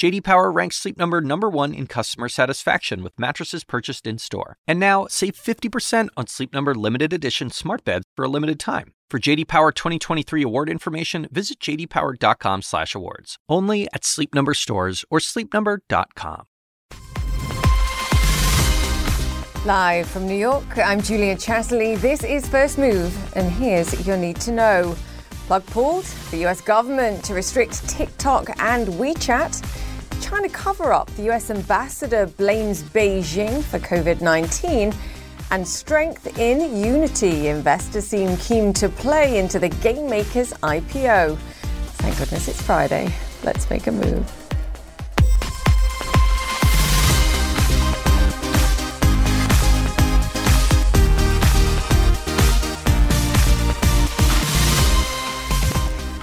JD Power ranks Sleep Number number 1 in customer satisfaction with mattresses purchased in-store. And now, save 50% on Sleep Number limited edition smart beds for a limited time. For JD Power 2023 award information, visit jdpower.com/awards. Only at Sleep Number stores or sleepnumber.com. Live from New York, I'm Julia Chatterley. This is First Move, and here's your need to know. Plug pulled, the US government to restrict TikTok and WeChat. China cover up, the US ambassador blames Beijing for COVID 19 and strength in unity. Investors seem keen to play into the game makers IPO. Thank goodness it's Friday. Let's make a move.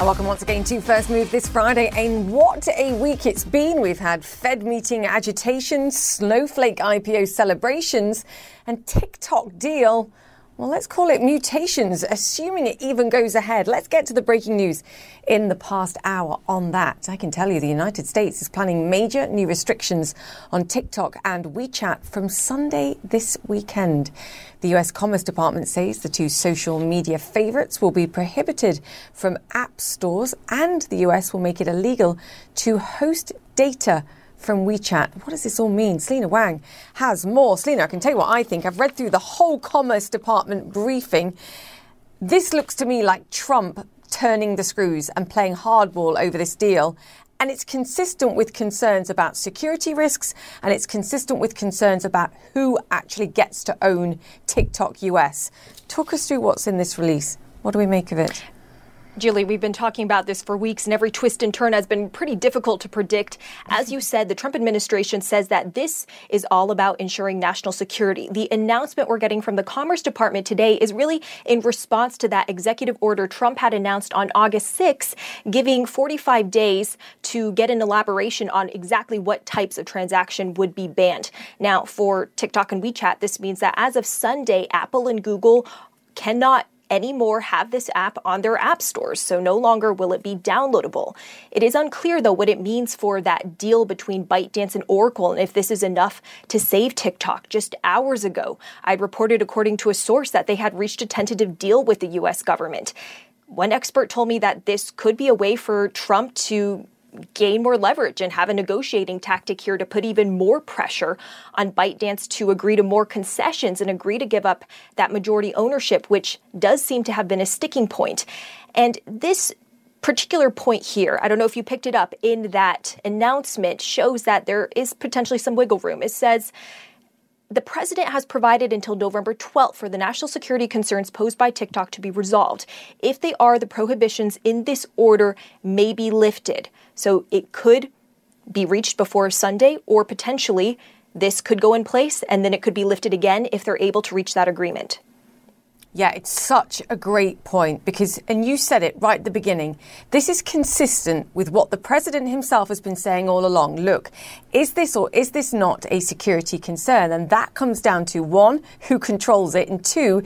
Welcome once again to First Move this Friday. And what a week it's been. We've had Fed meeting agitation, Snowflake IPO celebrations, and TikTok deal well, let's call it mutations, assuming it even goes ahead. Let's get to the breaking news in the past hour on that. I can tell you the United States is planning major new restrictions on TikTok and WeChat from Sunday this weekend. The US Commerce Department says the two social media favorites will be prohibited from app stores and the US will make it illegal to host data from WeChat. What does this all mean? Selena Wang has more. Selena, I can tell you what I think. I've read through the whole Commerce Department briefing. This looks to me like Trump turning the screws and playing hardball over this deal. And it's consistent with concerns about security risks and it's consistent with concerns about who actually gets to own TikTok US. Talk us through what's in this release. What do we make of it? Julie, we've been talking about this for weeks, and every twist and turn has been pretty difficult to predict. As you said, the Trump administration says that this is all about ensuring national security. The announcement we're getting from the Commerce Department today is really in response to that executive order Trump had announced on August 6, giving 45 days to get an elaboration on exactly what types of transaction would be banned. Now, for TikTok and WeChat, this means that as of Sunday, Apple and Google cannot anymore have this app on their app stores, so no longer will it be downloadable. It is unclear, though, what it means for that deal between ByteDance and Oracle and if this is enough to save TikTok. Just hours ago, I'd reported, according to a source, that they had reached a tentative deal with the U.S. government. One expert told me that this could be a way for Trump to gain more leverage and have a negotiating tactic here to put even more pressure on ByteDance to agree to more concessions and agree to give up that majority ownership, which does seem to have been a sticking point. And this particular point here, I don't know if you picked it up in that announcement, shows that there is potentially some wiggle room. It says, the president has provided until November 12th for the national security concerns posed by TikTok to be resolved. If they are, the prohibitions in this order may be lifted. So it could be reached before Sunday, or potentially this could go in place and then it could be lifted again if they're able to reach that agreement. Yeah, it's such a great point because, and you said it right at the beginning, this is consistent with what the president himself has been saying all along. Look, is this or is this not a security concern? And that comes down to one, who controls it, and two,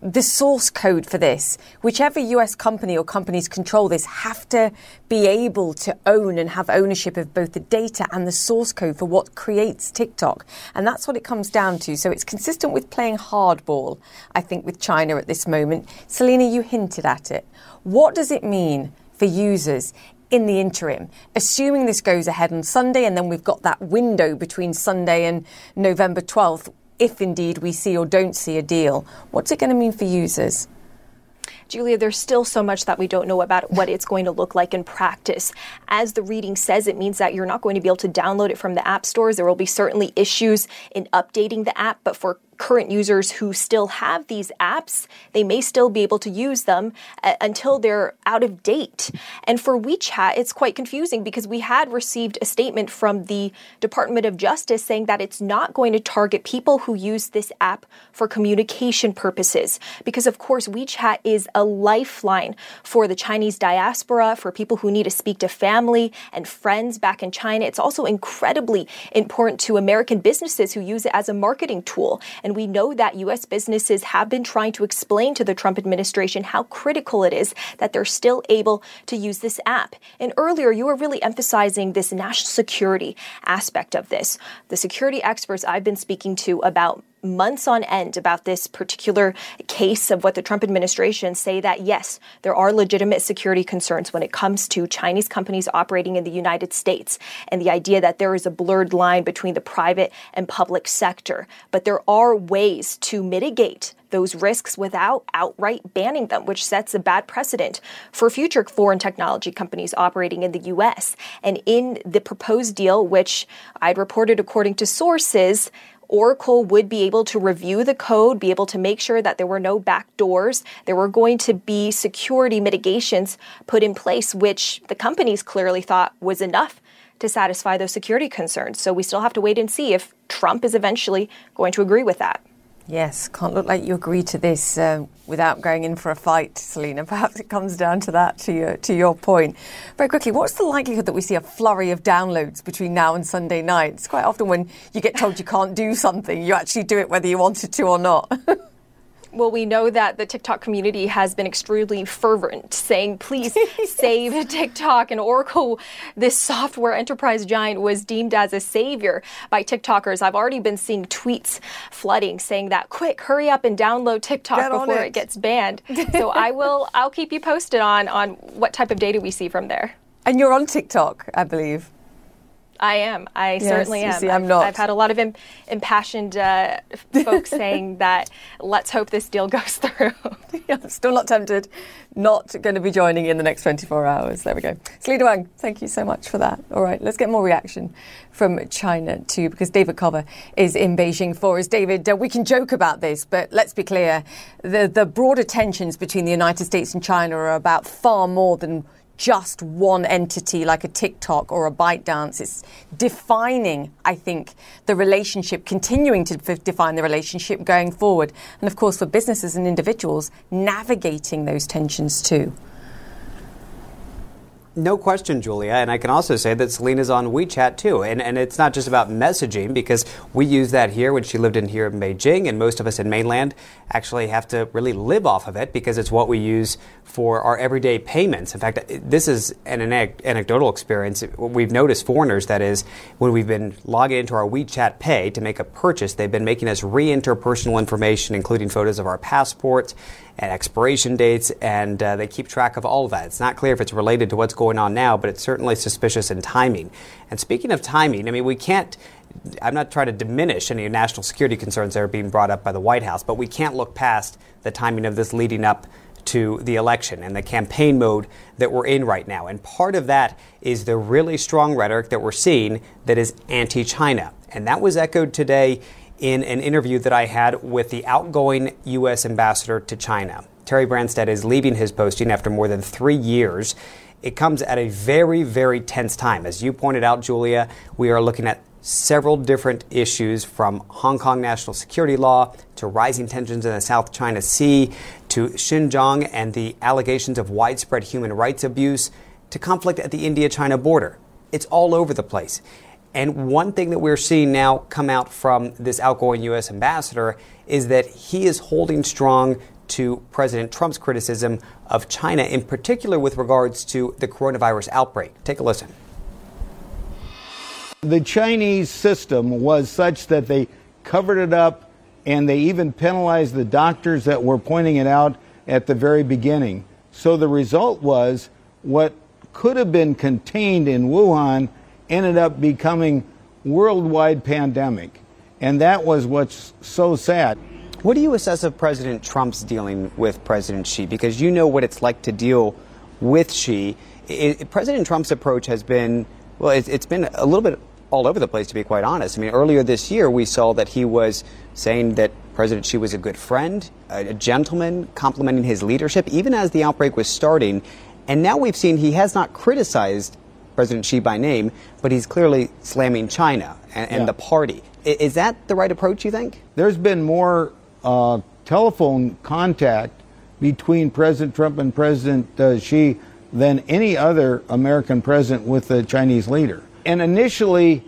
the source code for this. Whichever US company or companies control this have to be able to own and have ownership of both the data and the source code for what creates TikTok. And that's what it comes down to. So it's consistent with playing hardball, I think, with China at this moment. Selena, you hinted at it. What does it mean for users in the interim, assuming this goes ahead on Sunday, and then we've got that window between Sunday and November 12th if indeed we see or don't see a deal. What's it going to mean for users? Julia, there's still so much that we don't know about what it's going to look like in practice. As the reading says, it means that you're not going to be able to download it from the app stores. There will be certainly issues in updating the app, but for current users who still have these apps, they may still be able to use them uh, until they're out of date. And for WeChat, it's quite confusing because we had received a statement from the Department of Justice saying that it's not going to target people who use this app for communication purposes. Because, of course, WeChat is a lifeline for the Chinese diaspora, for people who need to speak to family and friends back in China. It's also incredibly important to American businesses who use it as a marketing tool. And we know that U.S. businesses have been trying to explain to the Trump administration how critical it is that they're still able to use this app. And earlier, you were really emphasizing this national security aspect of this. The security experts I've been speaking to about months on end about this particular case of what the Trump administration say that yes, there are legitimate security concerns when it comes to Chinese companies operating in the United States and the idea that there is a blurred line between the private and public sector. But there are ways to mitigate those risks without outright banning them, which sets a bad precedent for future foreign technology companies operating in the U.S. And in the proposed deal, which I'd reported according to sources, Oracle would be able to review the code, be able to make sure that there were no back doors. There were going to be security mitigations put in place, which the companies clearly thought was enough to satisfy those security concerns. So we still have to wait and see if Trump is eventually going to agree with that. Yes, can't look like you agree to this uh, without going in for a fight, Selena. Perhaps it comes down to that, to your, to your point. Very quickly, what's the likelihood that we see a flurry of downloads between now and Sunday night? It's quite often when you get told you can't do something, you actually do it whether you wanted to or not. Well, we know that the TikTok community has been extremely fervent, saying, please save TikTok. And Oracle, this software enterprise giant, was deemed as a savior by TikTokers. I've already been seeing tweets flooding saying that, quick, hurry up and download TikTok Get before it. it gets banned. so I will, I'll keep you posted on, on what type of data we see from there. and you're on TikTok, I believe. I am. I Yes, certainly am. see, I'm I've, not. I've had a lot of Im- impassioned uh, folks saying that let's hope this deal goes through. Still not tempted. Not going to be joining in the next 24 hours. There we go. Selena Wang, thank you so much for that. All right, let's get more reaction from China too, because David Culver is in Beijing for us. David, uh, we can joke about this, but let's be clear: the the broader tensions between the United States and China are about far more than just one entity like a TikTok or a ByteDance. It's defining, I think, the relationship, continuing to f- define the relationship going forward. And of course, for businesses and individuals, navigating those tensions too. No question, Julia. And I can also say that Selena's on WeChat too. And, and it's not just about messaging because we use that here when she lived in here in Beijing. And most of us in mainland actually have to really live off of it because it's what we use for our everyday payments. In fact, this is an anecdotal experience. We've noticed foreigners, that is, when we've been logging into our WeChat Pay to make a purchase, they've been making us re enter personal information, including photos of our passports and expiration dates, and uh, they keep track of all of that. It's not clear if it's related to what's going on now, but it's certainly suspicious in timing. And speaking of timing, I mean, we can't. I'm not trying to diminish any national security concerns that are being brought up by the White House, but we can't look past the timing of this leading up to the election and the campaign mode that we're in right now. And part of that is the really strong rhetoric that we're seeing that is anti China. And that was echoed today in an interview that I had with the outgoing U.S. ambassador to China. Terry Branstad is leaving his posting after more than three years. It comes at a very, very tense time. As you pointed out, Julia, we are looking at several different issues from Hong Kong national security law to rising tensions in the South China Sea to Xinjiang and the allegations of widespread human rights abuse to conflict at the India China border. It's all over the place. And one thing that we're seeing now come out from this outgoing U.S. ambassador is that he is holding strong to President Trump's criticism of China, in particular with regards to the coronavirus outbreak. Take a listen. The Chinese system was such that they covered it up and they even penalized the doctors that were pointing it out at the very beginning. So the result was what could have been contained in Wuhan ended up becoming worldwide pandemic. And that was what's so sad. What do you assess of President Trump's dealing with President Xi? Because you know what it's like to deal with Xi. I- I- President Trump's approach has been, well, it's been a little bit all over the place, to be quite honest. I mean, earlier this year, we saw that he was saying that President Xi was a good friend, a gentleman, complimenting his leadership, even as the outbreak was starting. And now we've seen he has not criticized President Xi by name, but he's clearly slamming China and, and yeah. the party. Is that the right approach, you think? There's been more uh, telephone contact between President Trump and President uh, Xi than any other American president with the Chinese leader. And initially,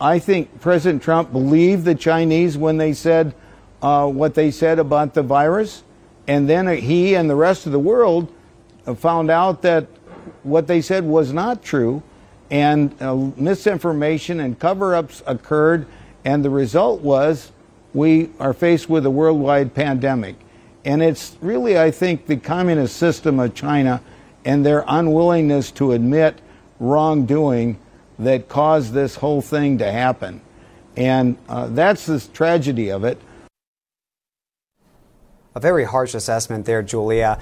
I think President Trump believed the Chinese when they said uh, what they said about the virus. And then he and the rest of the world found out that what they said was not true. And uh, misinformation and cover ups occurred. And the result was we are faced with a worldwide pandemic. And it's really, I think, the communist system of China and their unwillingness to admit wrongdoing that caused this whole thing to happen. And uh, that's the tragedy of it. A very harsh assessment there, Julia.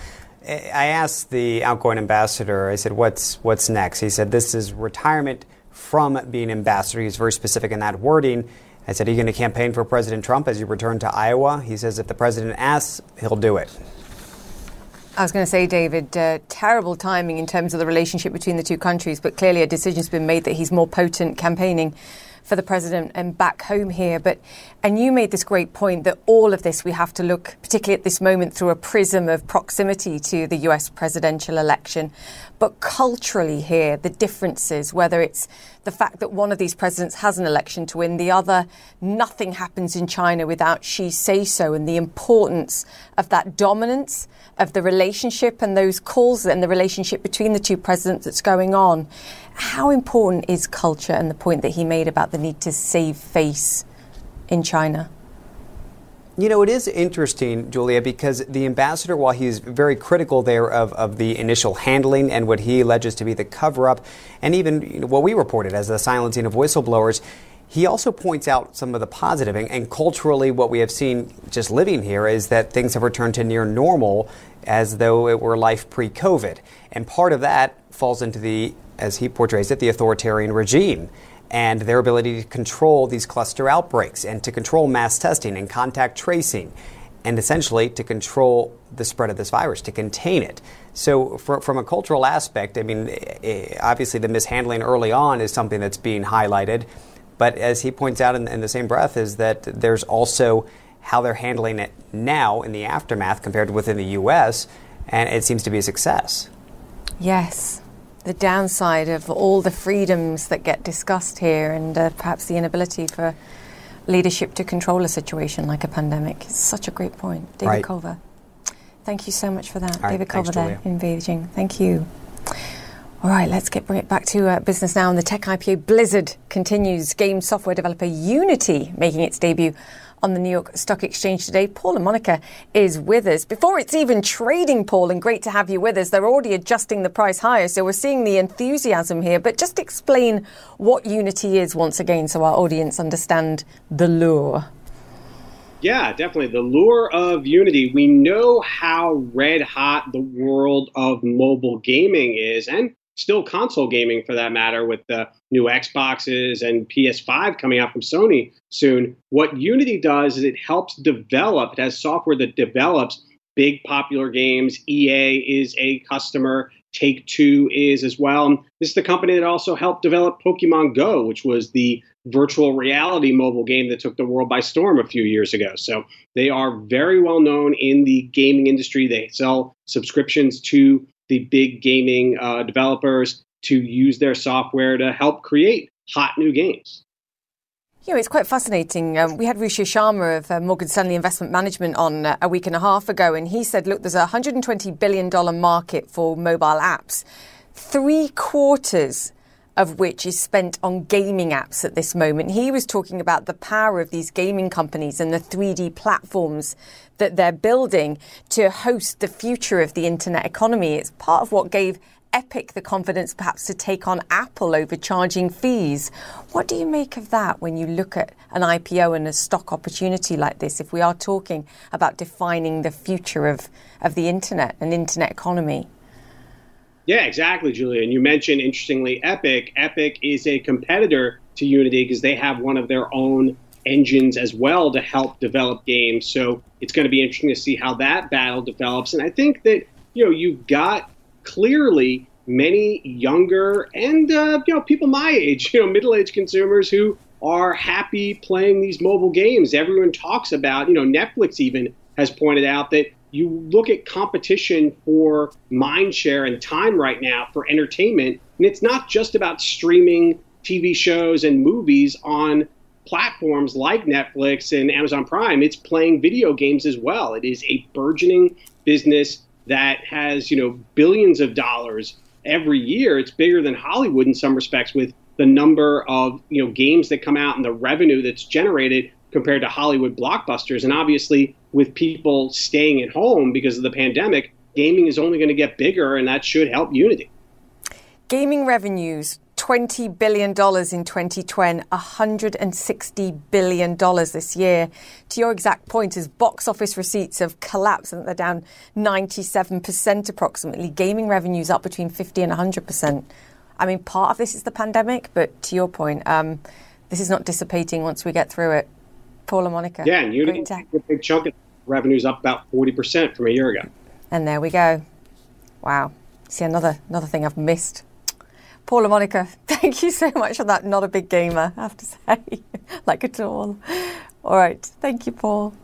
I asked the outgoing ambassador, I said, what's, what's next? He said, this is retirement from being ambassador. He's very specific in that wording. I said, Are you going to campaign for President Trump as you return to Iowa? He says, If the president asks, he'll do it. I was going to say, David, uh, terrible timing in terms of the relationship between the two countries, but clearly a decision's been made that he's more potent campaigning for the president and back home here. But and you made this great point that all of this we have to look, particularly at this moment, through a prism of proximity to the U.S. presidential election. But culturally, here the differences, whether it's the fact that one of these presidents has an election to win, the other, nothing happens in China without Xi say so, and the importance of that dominance of the relationship and those calls and the relationship between the two presidents that's going on. How important is culture and the point that he made about the need to save face in China? You know, it is interesting, Julia, because the ambassador, while he's very critical there of, of the initial handling and what he alleges to be the cover up, and even you know, what we reported as the silencing of whistleblowers, he also points out some of the positive. And, and culturally, what we have seen just living here is that things have returned to near normal as though it were life pre COVID. And part of that falls into the as he portrays it, the authoritarian regime and their ability to control these cluster outbreaks and to control mass testing and contact tracing and essentially to control the spread of this virus, to contain it. So, for, from a cultural aspect, I mean, eh, eh, obviously the mishandling early on is something that's being highlighted. But as he points out in, in the same breath, is that there's also how they're handling it now in the aftermath compared to within the U.S., and it seems to be a success. Yes the downside of all the freedoms that get discussed here and uh, perhaps the inability for leadership to control a situation like a pandemic. It's such a great point. David right. Culver. Thank you so much for that. All David right, Culver there in Beijing. Thank you. All right, let's get bring it back to uh, business now. And the tech IPO Blizzard continues. Game software developer Unity making its debut on the New York Stock Exchange today. Paul La Monica is with us. Before it's even trading, Paul, and great to have you with us. They're already adjusting the price higher, so we're seeing the enthusiasm here. But just explain what Unity is once again so our audience understand the lure. Yeah, definitely. The lure of Unity. We know how red hot the world of mobile gaming is, and still console gaming for that matter, with the new Xboxes and PS5 coming out from Sony soon. What Unity does is it helps develop, it has software that develops big popular games. EA is a customer. Take Two is as well. This is the company that also helped develop Pokemon Go, which was the virtual reality mobile game that took the world by storm a few years ago. So they are very well known in the gaming industry. They sell subscriptions to the big gaming uh, developers to use their software to help create hot new games. Know, it's quite fascinating. Um, we had Ruchir Sharma of uh, Morgan Stanley Investment Management on uh, a week and a half ago, and he said, look, there's a $120 billion market for mobile apps. Three quarters of which is spent on gaming apps at this moment. He was talking about the power of these gaming companies and the 3D platforms that they're building to host the future of the internet economy. It's part of what gave Epic the confidence perhaps to take on Apple over charging fees. What do you make of that when you look at an IPO and a stock opportunity like this, if we are talking about defining the future of, of the internet and internet economy? Yeah, exactly, Julia. And you mentioned, interestingly, Epic. Epic is a competitor to Unity because they have one of their own engines as well to help develop games. So it's going to be interesting to see how that battle develops. And I think that you know you've got clearly many younger and uh, you know people my age, you know middle-aged consumers who are happy playing these mobile games. Everyone talks about, you know, Netflix even has pointed out that you look at competition for mind share and time right now for entertainment, and it's not just about streaming TV shows and movies on platforms like Netflix and Amazon Prime. It's playing video games as well. It is a burgeoning business that has, you know, billions of dollars every year. It's bigger than Hollywood in some respects with the number of, you know, games that come out and the revenue that's generated compared to Hollywood blockbusters. And obviously, with people staying at home because of the pandemic, gaming is only going to get bigger, and that should help Unity. Gaming revenues $20 billion in 2020, $160 billion this year. To your exact point, as box office receipts have collapsed, and they're down 97% approximately. Gaming revenues up between 50 and 100%. I mean, part of this is the pandemic, but to your point, um, this is not dissipating once we get through it. Paul La Monica. Yeah, and Unity, a big chunk of revenues up about 40% from a year ago. And there we go. Wow. See, another, another thing I've missed. Paul and Monica, thank you so much for that. Not a big gamer, I have to say, like at all. All right. Thank you, Paul.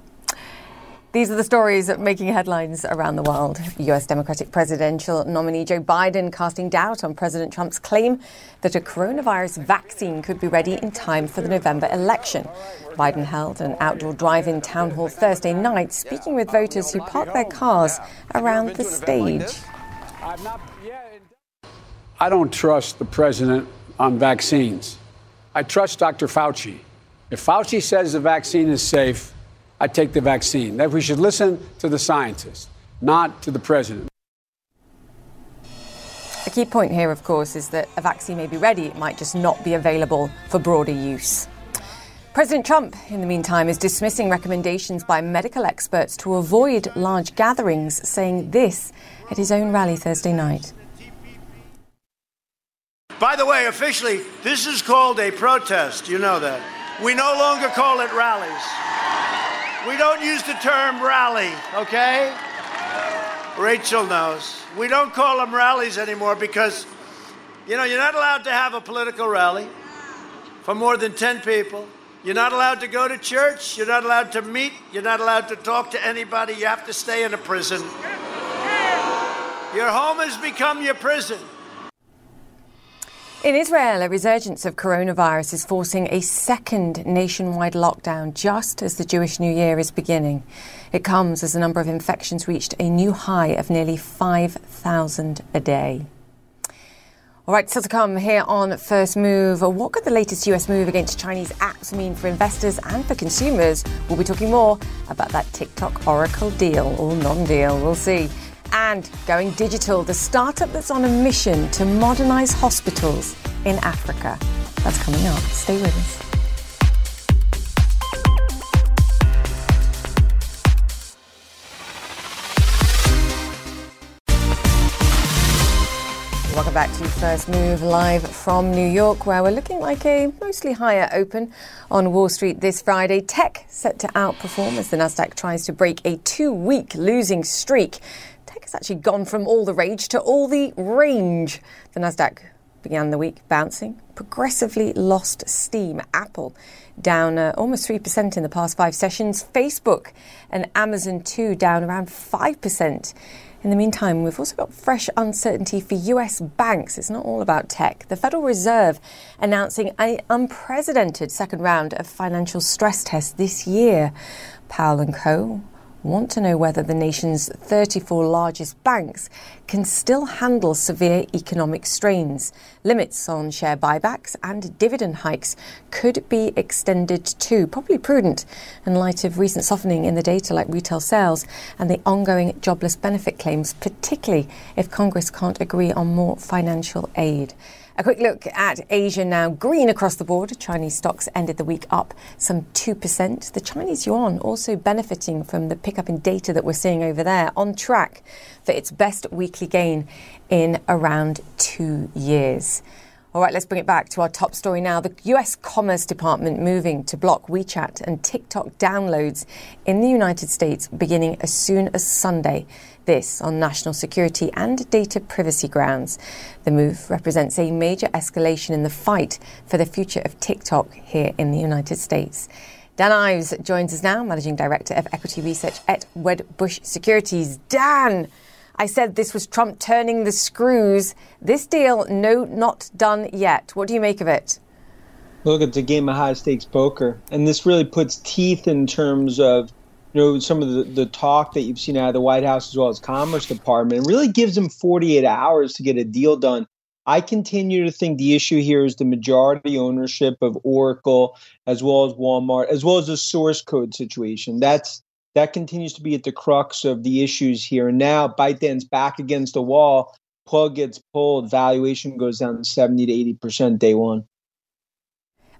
These are the stories making headlines around the world. US Democratic presidential nominee Joe Biden casting doubt on President Trump's claim that a coronavirus vaccine could be ready in time for the November election. Biden held an outdoor drive in town hall Thursday night, speaking with voters who parked their cars around the stage. I don't trust the president on vaccines. I trust Dr. Fauci. If Fauci says the vaccine is safe, I take the vaccine. That we should listen to the scientists, not to the president. The key point here, of course, is that a vaccine may be ready, it might just not be available for broader use. President Trump, in the meantime, is dismissing recommendations by medical experts to avoid large gatherings, saying this at his own rally Thursday night. By the way, officially, this is called a protest. You know that. We no longer call it rallies. We don't use the term rally, okay? Rachel knows. We don't call them rallies anymore because, you know, you're not allowed to have a political rally for more than 10 people. You're not allowed to go to church. You're not allowed to meet. You're not allowed to talk to anybody. You have to stay in a prison. Your home has become your prison. In Israel, a resurgence of coronavirus is forcing a second nationwide lockdown just as the Jewish New Year is beginning. It comes as the number of infections reached a new high of nearly 5,000 a day. All right, still to come here on First Move. What could the latest US move against Chinese apps mean for investors and for consumers? We'll be talking more about that TikTok Oracle deal or non deal. We'll see and going digital, the startup that's on a mission to modernize hospitals in Africa. That's coming up. Stay with us. Welcome back to First Move live from New York, where we're looking like a mostly higher open on Wall Street this Friday. Tech set to outperform as the Nasdaq tries to break a two-week losing streak it's actually gone from all the rage to all the range. The Nasdaq began the week bouncing, progressively lost steam. Apple down uh, almost 3% in the past five sessions. Facebook and Amazon too down around 5%. In the meantime, we've also got fresh uncertainty for US banks. It's not all about tech. The Federal Reserve announcing an unprecedented second round of financial stress tests this year. Powell and Co want to know whether the nation's 34 largest banks can still handle severe economic strains. Limits on share buybacks and dividend hikes could be extended too. Probably prudent in light of recent softening in the data like retail sales and the ongoing jobless benefit claims, particularly if Congress can't agree on more financial aid. A quick look at Asia now. Green across the board. Chinese stocks ended the week up some 2%. The Chinese yuan also benefiting from the pickup in data that we're seeing over there, on track for its best weekly gain in around two years. All right, let's bring it back to our top story now. The US Commerce Department moving to block WeChat and TikTok downloads in the United States beginning as soon as Sunday. This on national security and data privacy grounds. The move represents a major escalation in the fight for the future of TikTok here in the United States. Dan Ives joins us now, Managing Director of Equity Research at Wedbush Securities. Dan, I said this was Trump turning the screws. This deal, no, not done yet. What do you make of it? Look, it's a game of high stakes poker. And this really puts teeth in terms of you know some of the, the talk that you've seen out of the White House as well as Commerce Department. Really gives them 48 hours to get a deal done. I continue to think the issue here is the majority ownership of Oracle as well as Walmart, as well as the source code situation. That's that continues to be at the crux of the issues here. And now ByteDance back against the wall, plug gets pulled, valuation goes down 70 to 80% day one.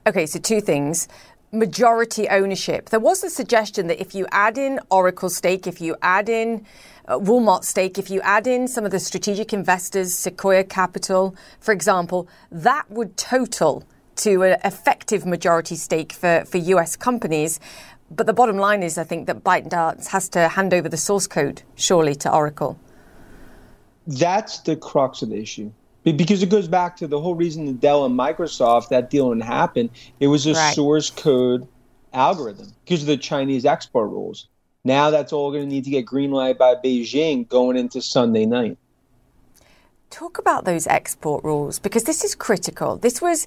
Okay, so two things. Majority ownership. There was a suggestion that if you add in Oracle stake, if you add in uh, Walmart stake, if you add in some of the strategic investors, Sequoia Capital, for example, that would total to an effective majority stake for, for US companies. But the bottom line is, I think, that ByteDance has to hand over the source code, surely, to Oracle. That's the crux of the issue. Because it goes back to the whole reason the Dell and Microsoft, that deal didn't happen. It was a right. source code algorithm because of the Chinese export rules. Now that's all going to need to get green light by Beijing going into Sunday night. Talk about those export rules because this is critical. This was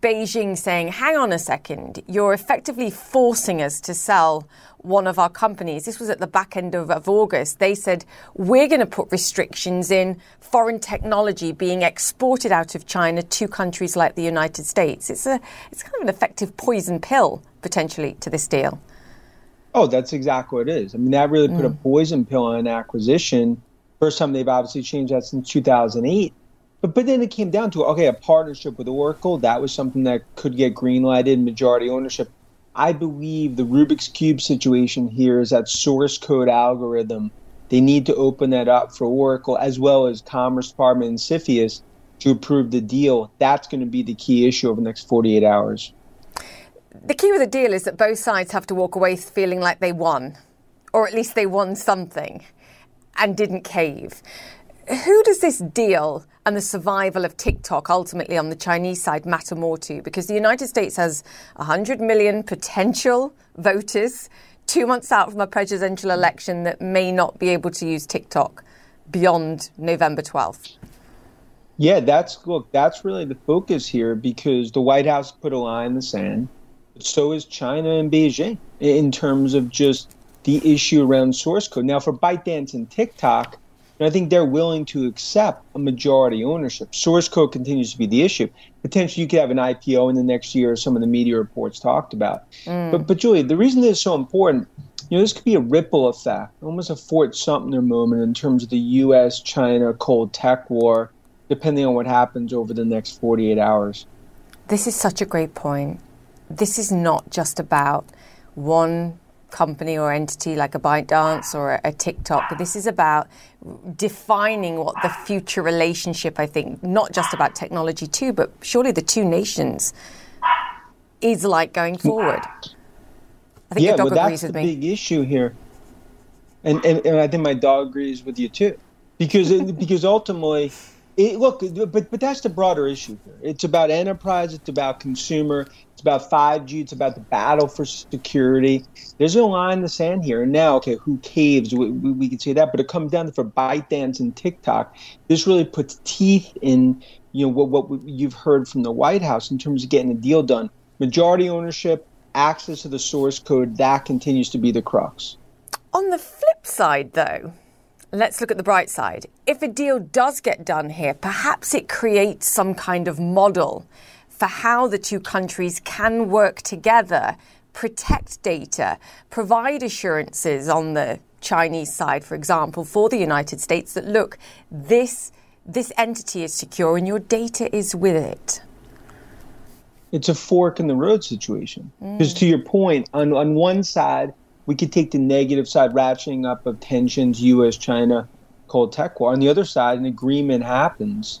Beijing saying, hang on a second, you're effectively forcing us to sell one of our companies. This was at the back end of, of August. They said, we're going to put restrictions in foreign technology being exported out of China to countries like the United States. It's, a, it's kind of an effective poison pill, potentially, to this deal. Oh, that's exactly what it is. I mean, that really put mm. a poison pill on an acquisition First time they've obviously changed that since 2008. But, but then it came down to okay, a partnership with Oracle. That was something that could get greenlighted, majority ownership. I believe the Rubik's Cube situation here is that source code algorithm. They need to open that up for Oracle as well as Commerce Department and CFIUS to approve the deal. That's going to be the key issue over the next 48 hours. The key with the deal is that both sides have to walk away feeling like they won, or at least they won something and didn't cave. Who does this deal and the survival of TikTok ultimately on the Chinese side matter more to? Because the United States has 100 million potential voters two months out from a presidential election that may not be able to use TikTok beyond November 12th. Yeah, that's look, that's really the focus here because the White House put a line in the sand. So is China and Beijing in terms of just the issue around source code. Now, for ByteDance and TikTok, I think they're willing to accept a majority ownership. Source code continues to be the issue. Potentially, you could have an IPO in the next year, as some of the media reports talked about. Mm. But, but Julie, the reason this is so important, you know, this could be a ripple effect, almost a Fort Sumter moment in terms of the U.S.-China cold tech war, depending on what happens over the next 48 hours. This is such a great point. This is not just about one company or entity like a ByteDance or a, a TikTok, but this is about defining what the future relationship, I think, not just about technology too, but surely the two nations is like going mm. forward. I think yeah, the dog well, agrees that's with the me. big issue here. And, and, and I think my dog agrees with you too. Because, because ultimately, it, look, but but that's the broader issue here. It's about enterprise. It's about consumer. It's about 5G. It's about the battle for security. There's a line in the sand here. And now, okay, who caves? We, we, we can say that, but it comes down to for ByteDance and TikTok. This really puts teeth in you know what what you've heard from the White House in terms of getting a deal done. Majority ownership, access to the source code. That continues to be the crux. On the flip side, though Let's look at the bright side. If a deal does get done here, perhaps it creates some kind of model for how the two countries can work together, protect data, provide assurances on the Chinese side, for example, for the United States that look, this this entity is secure and your data is with it. It's a fork in the road situation. Because mm. to your point, on, on one side, we could take the negative side, ratcheting up of tensions, U.S. China, cold tech war. On the other side, an agreement happens,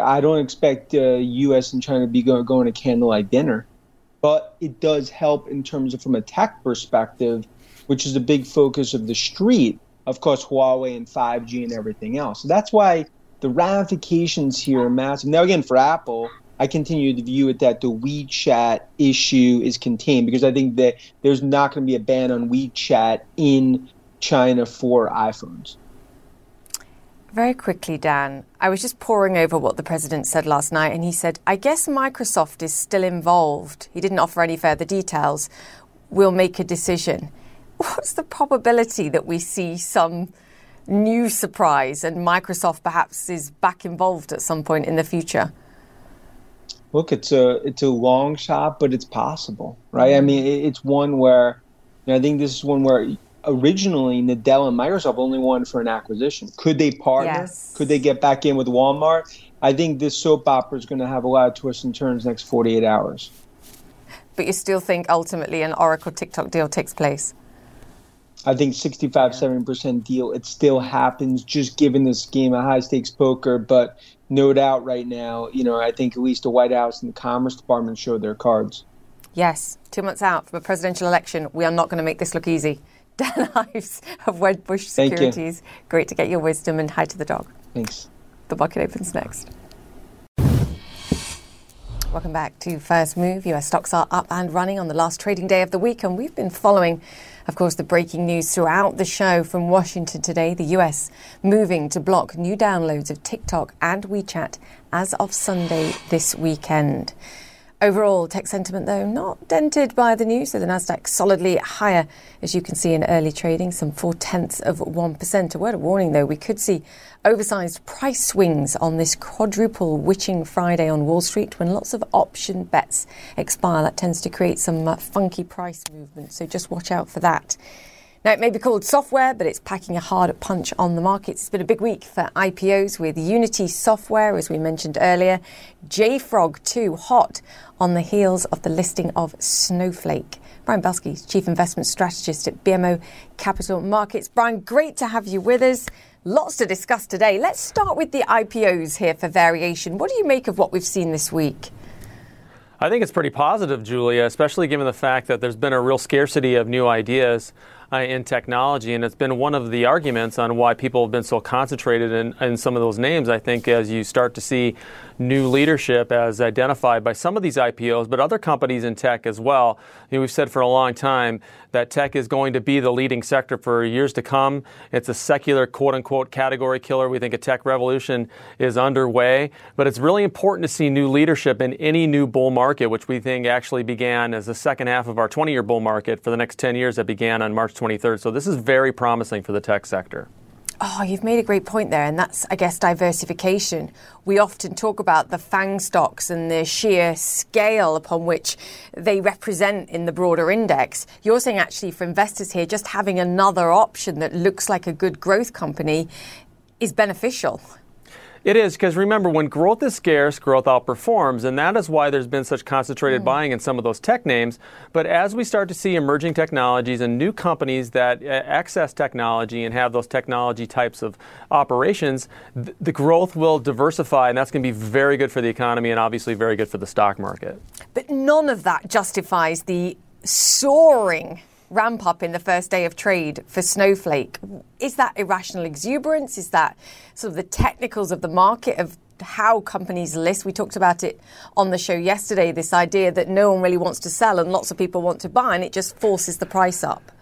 I don't expect uh, U.S. and China to be going, going to candlelight dinner, but it does help in terms of from a tech perspective, which is a big focus of the street. Of course, Huawei and 5G and everything else. So that's why the ramifications here are massive. Now, again, for Apple, I continue to view it that the WeChat issue is contained because I think that there's not going to be a ban on WeChat in China for iPhones. Very quickly, Dan, I was just poring over what the president said last night, and he said, I guess Microsoft is still involved. He didn't offer any further details. We'll make a decision. What's the probability that we see some new surprise and Microsoft perhaps is back involved at some point in the future? Look, it's a it's a long shot, but it's possible, right? I mm-hmm. mean, it's one where you know, I think this is one where originally Nadella and Microsoft only wanted for an acquisition. Could they partner? Yes. Could they get back in with Walmart? I think this soap opera is going to have a lot of twists and turns next 48 hours. But you still think ultimately an Oracle TikTok deal takes place? I think 65, 70% deal. It still happens just given this game of high stakes poker. But no doubt right now, you know, I think at least the White House and the Commerce Department showed their cards. Yes, two months out from a presidential election, we are not going to make this look easy. Dan Ives of Wedbush Securities. Great to get your wisdom and hi to the dog. Thanks. The bucket opens next. Welcome back to First Move. US stocks are up and running on the last trading day of the week, and we've been following, of course, the breaking news throughout the show from Washington today. The US moving to block new downloads of TikTok and WeChat as of Sunday this weekend. Overall, tech sentiment, though, not dented by the news. So the Nasdaq solidly higher, as you can see in early trading, some four tenths of one percent. A word of warning, though, we could see oversized price swings on this quadruple witching Friday on Wall Street when lots of option bets expire. That tends to create some uh, funky price movement. So just watch out for that. Now, it may be called software, but it's packing a hard punch on the markets. It's been a big week for IPOs with Unity Software, as we mentioned earlier, JFrog 2 hot on the heels of the listing of Snowflake. Brian Belski, Chief Investment Strategist at BMO Capital Markets. Brian, great to have you with us. Lots to discuss today. Let's start with the IPOs here for variation. What do you make of what we've seen this week? I think it's pretty positive, Julia, especially given the fact that there's been a real scarcity of new ideas uh, in technology. And it's been one of the arguments on why people have been so concentrated in, in some of those names. I think as you start to see new leadership as identified by some of these IPOs, but other companies in tech as well. You know, we've said for a long time that tech is going to be the leading sector for years to come. It's a secular quote unquote category killer. We think a tech revolution is underway, but it's really important to see new leadership in any new bull market, which we think actually began as the second half of our 20 year bull market for the next 10 years that began on March 23rd. So this is very promising for the tech sector. Oh, you've made a great point there, and that's, I guess, diversification. We often talk about the FANG stocks and the sheer scale upon which they represent in the broader index. You're saying, actually, for investors here, just having another option that looks like a good growth company is beneficial. It is because remember, when growth is scarce, growth outperforms, and that is why there's been such concentrated mm. buying in some of those tech names. But as we start to see emerging technologies and new companies that uh, access technology and have those technology types of operations, th- the growth will diversify, and that's going to be very good for the economy and obviously very good for the stock market. But none of that justifies the soaring ramp up in the first day of trade for Snowflake. Is that irrational exuberance? Is that sort of the technicals of the market of how companies list? We talked about it on the show yesterday this idea that no one really wants to sell and lots of people want to buy, and it just forces the price up.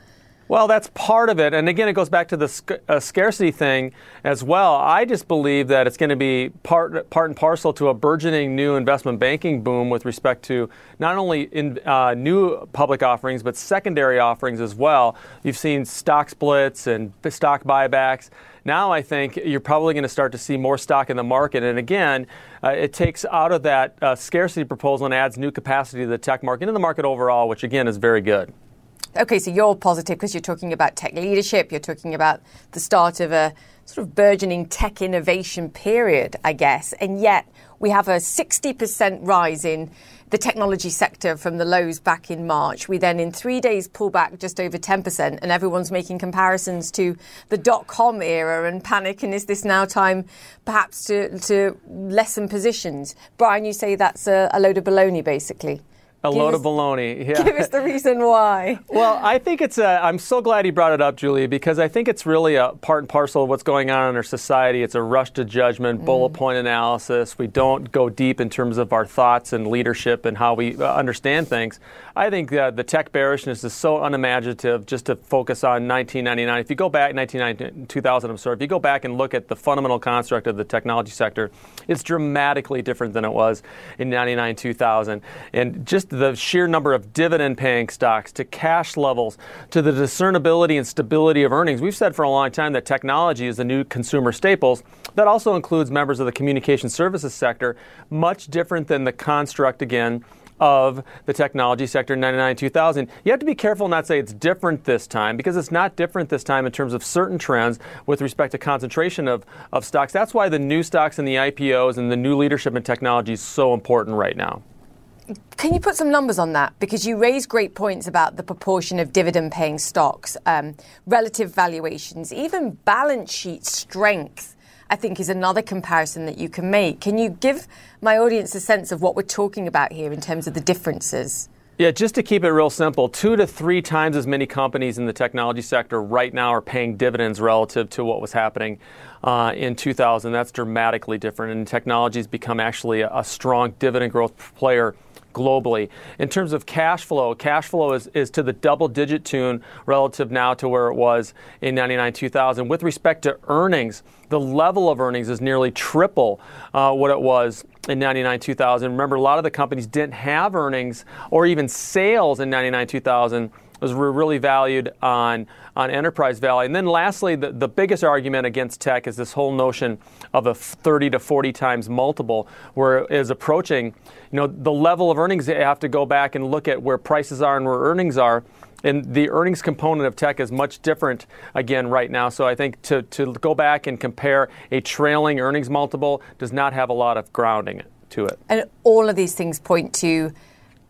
Well, that's part of it. And again, it goes back to the sc- uh, scarcity thing as well. I just believe that it's going to be part, part and parcel to a burgeoning new investment banking boom with respect to not only in, uh, new public offerings, but secondary offerings as well. You've seen stock splits and stock buybacks. Now I think you're probably going to start to see more stock in the market. And again, uh, it takes out of that uh, scarcity proposal and adds new capacity to the tech market and the market overall, which again is very good. Okay, so you're positive because you're talking about tech leadership, you're talking about the start of a sort of burgeoning tech innovation period, I guess, and yet we have a 60% rise in the technology sector from the lows back in March. We then, in three days, pull back just over 10%, and everyone's making comparisons to the dot com era and panic. And is this now time perhaps to, to lessen positions? Brian, you say that's a, a load of baloney, basically. A load of baloney. Yeah. Give us the reason why. well, I think it's. A, I'm so glad you brought it up, Julia, because I think it's really a part and parcel of what's going on in our society. It's a rush to judgment, mm. bullet point analysis. We don't go deep in terms of our thoughts and leadership and how we uh, understand things. I think uh, the tech bearishness is so unimaginative. Just to focus on 1999. If you go back 1999, 2000, I'm sorry. If you go back and look at the fundamental construct of the technology sector, it's dramatically different than it was in 99, 2000, and just the sheer number of dividend paying stocks to cash levels to the discernibility and stability of earnings. We've said for a long time that technology is the new consumer staples. That also includes members of the communication services sector, much different than the construct, again, of the technology sector in 99 2000. You have to be careful not to say it's different this time because it's not different this time in terms of certain trends with respect to concentration of, of stocks. That's why the new stocks and the IPOs and the new leadership in technology is so important right now. Can you put some numbers on that? Because you raise great points about the proportion of dividend paying stocks, um, relative valuations, even balance sheet strength. I think is another comparison that you can make. Can you give my audience a sense of what we're talking about here in terms of the differences? Yeah, just to keep it real simple, two to three times as many companies in the technology sector right now are paying dividends relative to what was happening uh, in 2000. That's dramatically different, and technology has become actually a, a strong dividend growth player globally. In terms of cash flow, cash flow is, is to the double digit tune relative now to where it was in 99 2000. With respect to earnings, the level of earnings is nearly triple uh, what it was in 99 2000. Remember, a lot of the companies didn't have earnings or even sales in 99 2000 was really valued on, on enterprise value. And then lastly, the, the biggest argument against tech is this whole notion of a 30 to 40 times multiple, where it is approaching, you know, the level of earnings, you have to go back and look at where prices are and where earnings are. And the earnings component of tech is much different again right now. So I think to, to go back and compare a trailing earnings multiple does not have a lot of grounding to it. And all of these things point to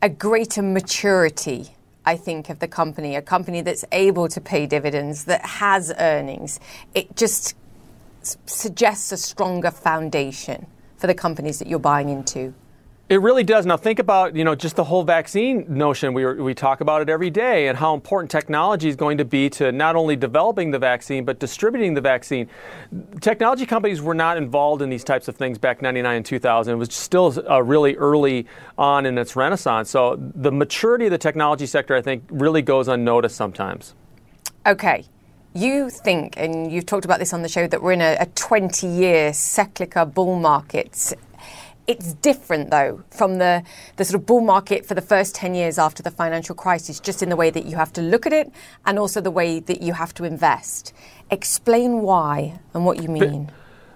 a greater maturity I think, of the company, a company that's able to pay dividends, that has earnings. It just suggests a stronger foundation for the companies that you're buying into. It really does. Now think about you know just the whole vaccine notion. We we talk about it every day, and how important technology is going to be to not only developing the vaccine but distributing the vaccine. Technology companies were not involved in these types of things back 99 and 2000. It was still uh, really early on in its renaissance. So the maturity of the technology sector, I think, really goes unnoticed sometimes. Okay. You think, and you've talked about this on the show, that we're in a 20 year cyclical bull market it's different, though, from the, the sort of bull market for the first 10 years after the financial crisis, just in the way that you have to look at it and also the way that you have to invest. Explain why and what you mean.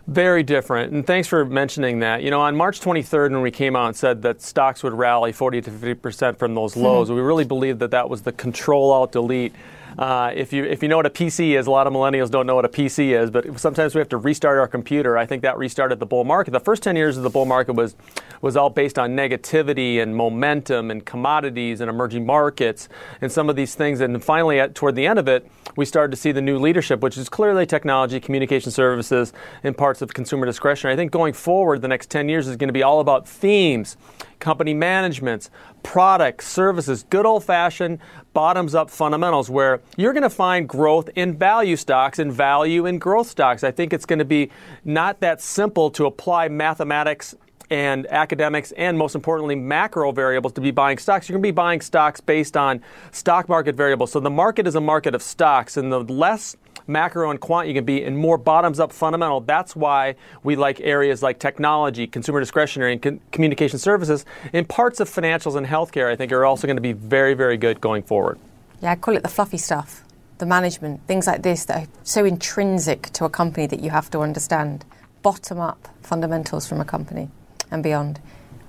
Very different. And thanks for mentioning that. You know, on March 23rd, when we came out and said that stocks would rally 40 to 50% from those mm-hmm. lows, we really believed that that was the control alt delete uh, if you if you know what a PC is, a lot of millennials don't know what a PC is, but sometimes we have to restart our computer. I think that restarted the bull market. The first 10 years of the bull market was was all based on negativity and momentum and commodities and emerging markets and some of these things. And finally, at, toward the end of it, we started to see the new leadership, which is clearly technology, communication services, and parts of consumer discretion. I think going forward, the next 10 years is going to be all about themes company managements, products, services, good old fashioned bottoms up fundamentals where you're going to find growth in value stocks and value in growth stocks. I think it's going to be not that simple to apply mathematics and academics and most importantly macro variables to be buying stocks you're going to be buying stocks based on stock market variables so the market is a market of stocks and the less macro and quant you can be and more bottoms up fundamental. That's why we like areas like technology, consumer discretionary, and con- communication services. And parts of financials and healthcare, I think, are also going to be very, very good going forward. Yeah, I call it the fluffy stuff, the management, things like this that are so intrinsic to a company that you have to understand. Bottom up fundamentals from a company and beyond.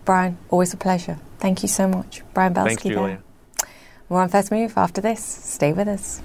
Brian, always a pleasure. Thank you so much. Brian Belski. Thanks, Julia. There. More on First Move after this. Stay with us.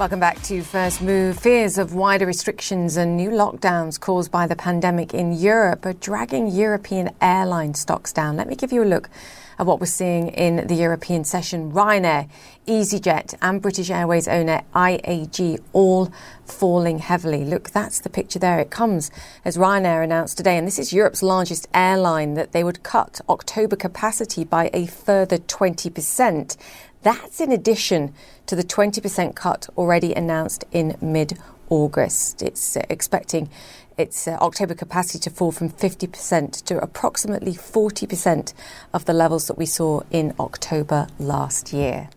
Welcome back to First Move. Fears of wider restrictions and new lockdowns caused by the pandemic in Europe are dragging European airline stocks down. Let me give you a look at what we're seeing in the European session. Ryanair, EasyJet, and British Airways owner IAG all falling heavily. Look, that's the picture there. It comes as Ryanair announced today, and this is Europe's largest airline, that they would cut October capacity by a further 20%. That's in addition to the 20% cut already announced in mid August. It's uh, expecting its uh, October capacity to fall from 50% to approximately 40% of the levels that we saw in October last year.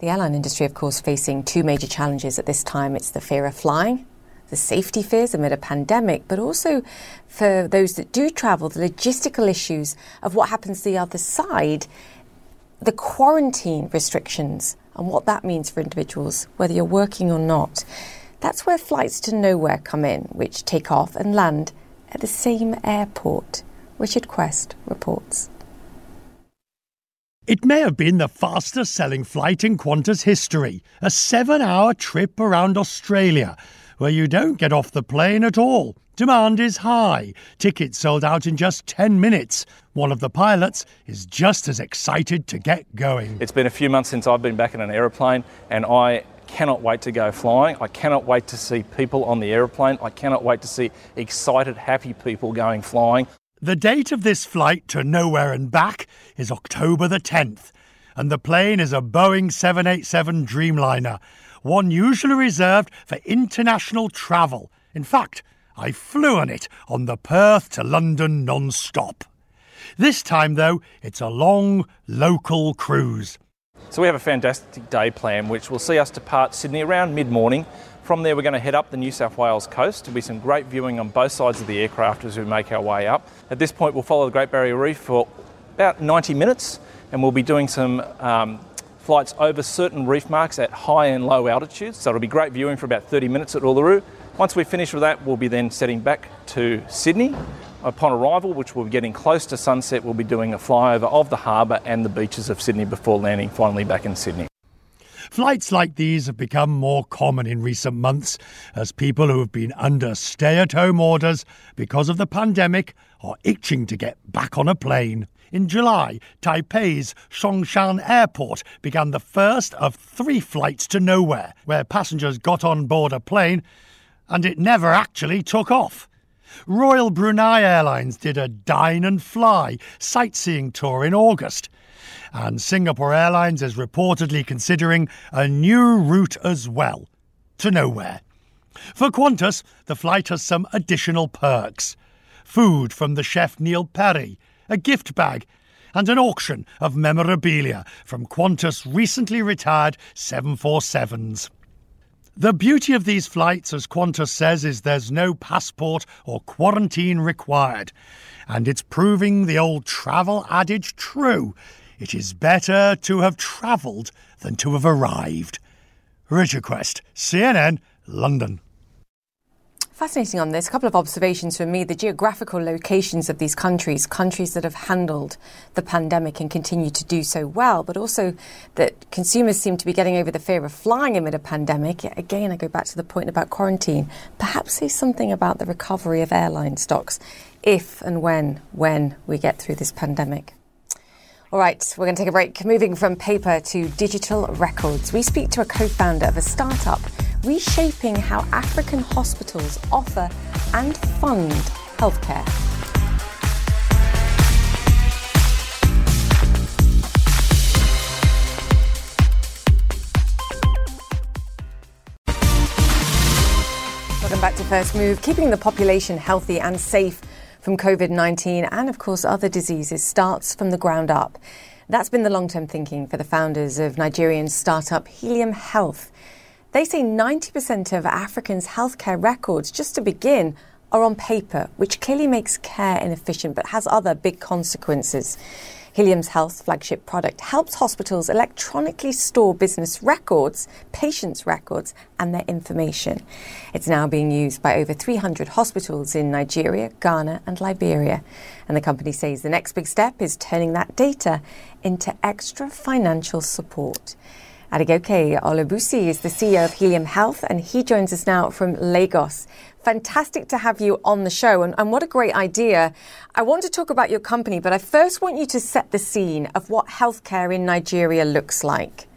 The airline industry, of course, facing two major challenges at this time. It's the fear of flying, the safety fears amid a pandemic, but also for those that do travel, the logistical issues of what happens to the other side the quarantine restrictions and what that means for individuals, whether you're working or not. That's where flights to nowhere come in, which take off and land at the same airport. Richard Quest reports. It may have been the fastest selling flight in Qantas history, a seven hour trip around Australia, where you don't get off the plane at all. Demand is high. Tickets sold out in just 10 minutes. One of the pilots is just as excited to get going. It's been a few months since I've been back in an aeroplane, and I cannot wait to go flying. I cannot wait to see people on the aeroplane. I cannot wait to see excited, happy people going flying. The date of this flight to nowhere and back is October the 10th, and the plane is a Boeing 787 Dreamliner, one usually reserved for international travel. In fact, I flew on it on the Perth to London non stop. This time, though, it's a long local cruise. So, we have a fantastic day plan which will see us depart Sydney around mid morning. From there, we're going to head up the New South Wales coast. There'll be some great viewing on both sides of the aircraft as we make our way up. At this point, we'll follow the Great Barrier Reef for about 90 minutes and we'll be doing some um, flights over certain reef marks at high and low altitudes. So, it'll be great viewing for about 30 minutes at Uluru. Once we finish with that, we'll be then setting back to Sydney. Upon arrival, which we'll be getting close to sunset, we'll be doing a flyover of the harbour and the beaches of Sydney before landing finally back in Sydney. Flights like these have become more common in recent months as people who have been under stay at home orders because of the pandemic are itching to get back on a plane. In July, Taipei's Songshan Airport began the first of three flights to nowhere, where passengers got on board a plane and it never actually took off. Royal Brunei Airlines did a dine and fly sightseeing tour in August, and Singapore Airlines is reportedly considering a new route as well to nowhere. For Qantas, the flight has some additional perks food from the chef Neil Perry, a gift bag, and an auction of memorabilia from Qantas' recently retired 747s. The beauty of these flights, as Qantas says, is there's no passport or quarantine required. And it's proving the old travel adage true. It is better to have travelled than to have arrived. Richard Quest, CNN, London. Fascinating on this. A couple of observations from me. The geographical locations of these countries, countries that have handled the pandemic and continue to do so well, but also that consumers seem to be getting over the fear of flying amid a pandemic. Again, I go back to the point about quarantine. Perhaps say something about the recovery of airline stocks if and when, when we get through this pandemic. All right, we're going to take a break. Moving from paper to digital records, we speak to a co founder of a startup reshaping how African hospitals offer and fund healthcare. Welcome back to First Move. Keeping the population healthy and safe from COVID 19 and, of course, other diseases starts from the ground up. That's been the long term thinking for the founders of Nigerian startup Helium Health. They say 90% of Africans' healthcare records, just to begin, are on paper, which clearly makes care inefficient but has other big consequences. Helium's health flagship product helps hospitals electronically store business records, patients' records, and their information. It's now being used by over 300 hospitals in Nigeria, Ghana, and Liberia. And the company says the next big step is turning that data into extra financial support. Adegoke Olubusi is the CEO of Helium Health, and he joins us now from Lagos. Fantastic to have you on the show, and, and, what a great idea. I want to talk about your company, but I first want you to set the scene of what healthcare in Nigeria looks like.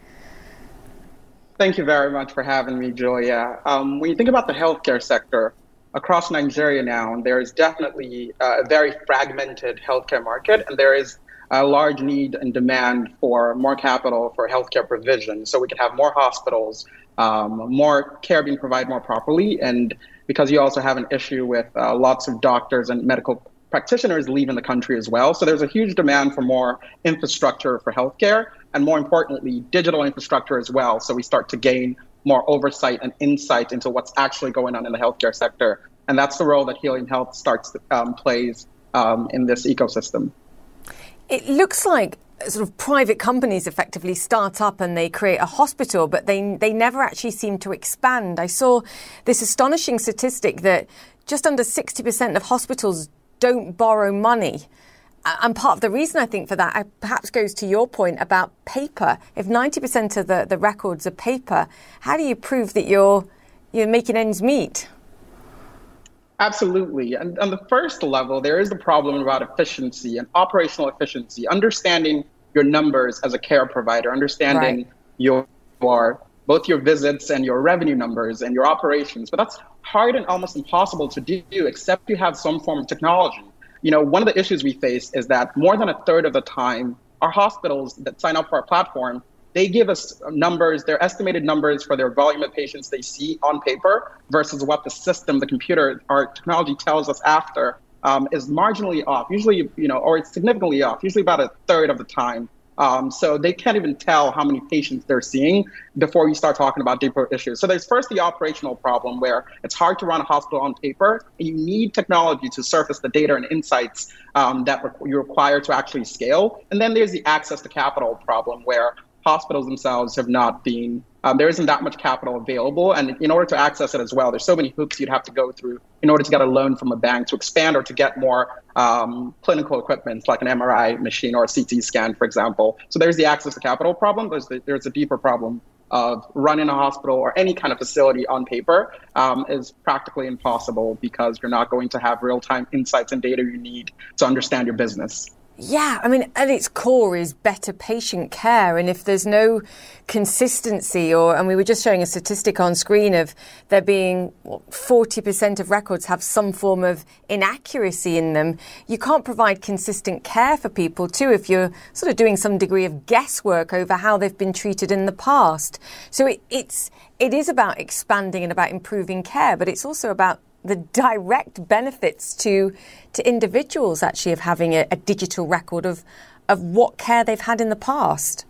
Thank you very much for having me, Julia. Um, when you think about the healthcare sector across Nigeria now, there is definitely a very fragmented healthcare market, and there is a large need and demand for more capital for healthcare provision so we can have more hospitals, um, more care being provided more properly. And because you also have an issue with uh, lots of doctors and medical practitioners leaving the country as well. So there's a huge demand for more infrastructure for healthcare and more importantly, digital infrastructure as well. So we start to gain more oversight and insight into what's actually going on in the healthcare sector. And that's the role that Helium Health starts um, plays um, in this ecosystem. It looks like uh, sort of private companies effectively start up and they create a hospital, but they they never actually seem to expand. I saw this astonishing statistic that just under 60% of hospitals don't borrow money. And part of the reason I think for that uh, perhaps goes to your point about paper. If 90% of the, the records are paper, how do you prove that you're, you're making ends meet? Absolutely. And on the first level, there is the problem about efficiency and operational efficiency, understanding your numbers as a care provider, understanding right. your, your both your visits and your revenue numbers and your operations. But that's hard and almost impossible to do except you have some form of technology. You know, one of the issues we face is that more than a third of the time, our hospitals that sign up for our platform they give us numbers, their estimated numbers for their volume of patients they see on paper versus what the system, the computer, our technology tells us after um, is marginally off. Usually, you know, or it's significantly off. Usually about a third of the time. Um, so they can't even tell how many patients they're seeing before you start talking about deeper issues. So there's first the operational problem where it's hard to run a hospital on paper, you need technology to surface the data and insights um, that you require to actually scale. And then there's the access to capital problem where hospitals themselves have not been um, there isn't that much capital available. And in order to access it as well there's so many hoops you'd have to go through in order to get a loan from a bank to expand or to get more um, clinical equipment like an mri machine or a ct scan for example. So there's the access to capital problem. There's, the, there's a deeper problem of running a hospital or any kind of facility on paper um, is practically impossible because you're not going to have real-time insights and data you need to understand your business yeah, I mean, at its core is better patient care. And if there's no consistency, or, and we were just showing a statistic on screen of there being what, 40% of records have some form of inaccuracy in them, you can't provide consistent care for people, too, if you're sort of doing some degree of guesswork over how they've been treated in the past. So it, it's, it is about expanding and about improving care, but it's also about the direct benefits to to individuals actually of having a, a digital record of of what care they've had in the past.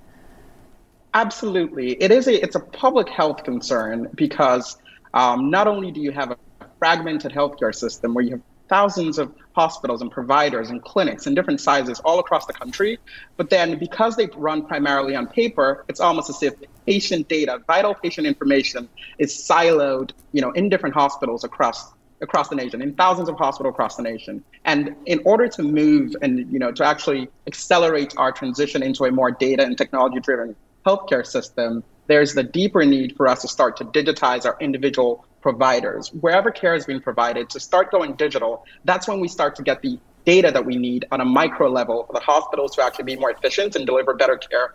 Absolutely, it is a it's a public health concern because um, not only do you have a fragmented healthcare system where you have thousands of hospitals and providers and clinics in different sizes all across the country. But then because they run primarily on paper, it's almost as if patient data, vital patient information is siloed, you know, in different hospitals across across the nation, in thousands of hospitals across the nation. And in order to move and you know to actually accelerate our transition into a more data and technology driven healthcare system, there's the deeper need for us to start to digitize our individual providers. Wherever care is being provided, to start going digital, that's when we start to get the data that we need on a micro level for the hospitals to actually be more efficient and deliver better care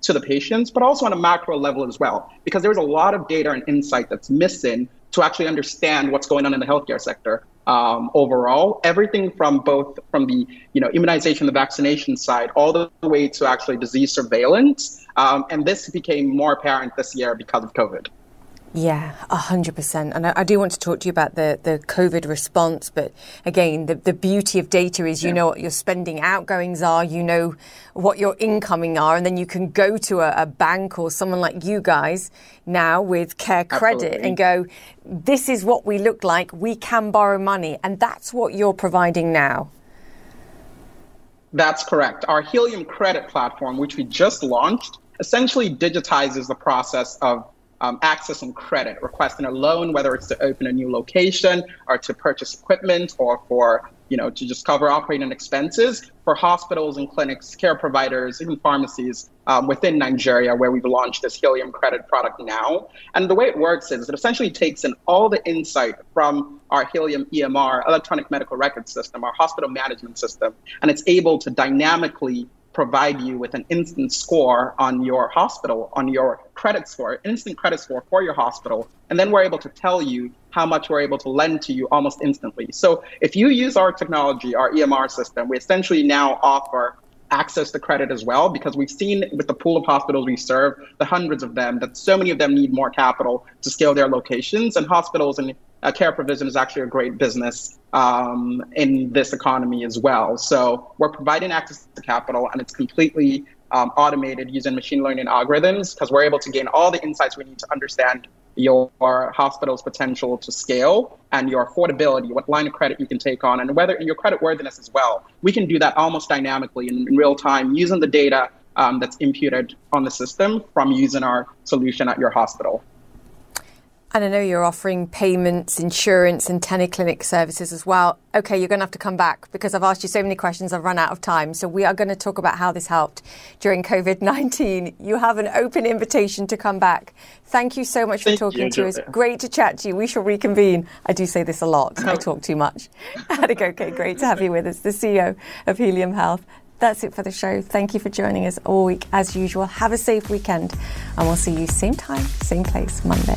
to the patients, but also on a macro level as well, because there's a lot of data and insight that's missing to actually understand what's going on in the healthcare sector um, overall. Everything from both from the you know immunization, the vaccination side, all the way to actually disease surveillance. Um, and this became more apparent this year because of COVID. Yeah, 100%. And I, I, do want to talk to you about the, the COVID response. But again, the, the beauty of data is you yeah. know what your spending outgoings are, you know what your incoming are, and then you can go to a, a bank or someone like you guys now with Care Credit Absolutely. and go, this is what we look like, we can borrow money. And that's what you're providing now. That's correct. Our Helium Credit platform, which we just launched, essentially digitizes the process of um, accessing credit, requesting a loan, whether it's to open a new location or to purchase equipment or for you know to just cover operating expenses for hospitals and clinics, care providers, even pharmacies um, within Nigeria, where we've launched this Helium credit product now. And the way it works is it essentially takes in all the insight from our Helium EMR, electronic medical record system, our hospital management system, and it's able to dynamically provide you with an instant score on your hospital, on your credit score, instant credit score for your hospital. And then we're able to tell you how much we're able to lend to you almost instantly. So if you use our technology, our EMR system, we essentially now offer access to credit as well because we've seen with the pool of hospitals we serve the hundreds of them that so many of them need more capital to scale their locations and hospitals and uh, care provision is actually a great business um, in this economy as well. So we're providing access to capital, and it's completely um, automated using machine learning algorithms because we're able to gain all the insights we need to understand your hospital's potential to scale and your affordability, what line of credit you can take on, and whether and your credit worthiness as well. We can do that almost dynamically in, in real time using the data um, that's imputed on the system from using our solution at your hospital. And I know you're offering payments, insurance, and teleclinic services as well. Okay, you're going to have to come back because I've asked you so many questions, I've run out of time. So we are going to talk about how this helped during COVID 19. You have an open invitation to come back. Thank you so much for Thank talking you, to us. Great to chat to you. We shall reconvene. I do say this a lot, I oh. talk too much. okay, great to have you with us, the CEO of Helium Health. That's it for the show. Thank you for joining us all week as usual. Have a safe weekend, and we'll see you same time, same place, Monday.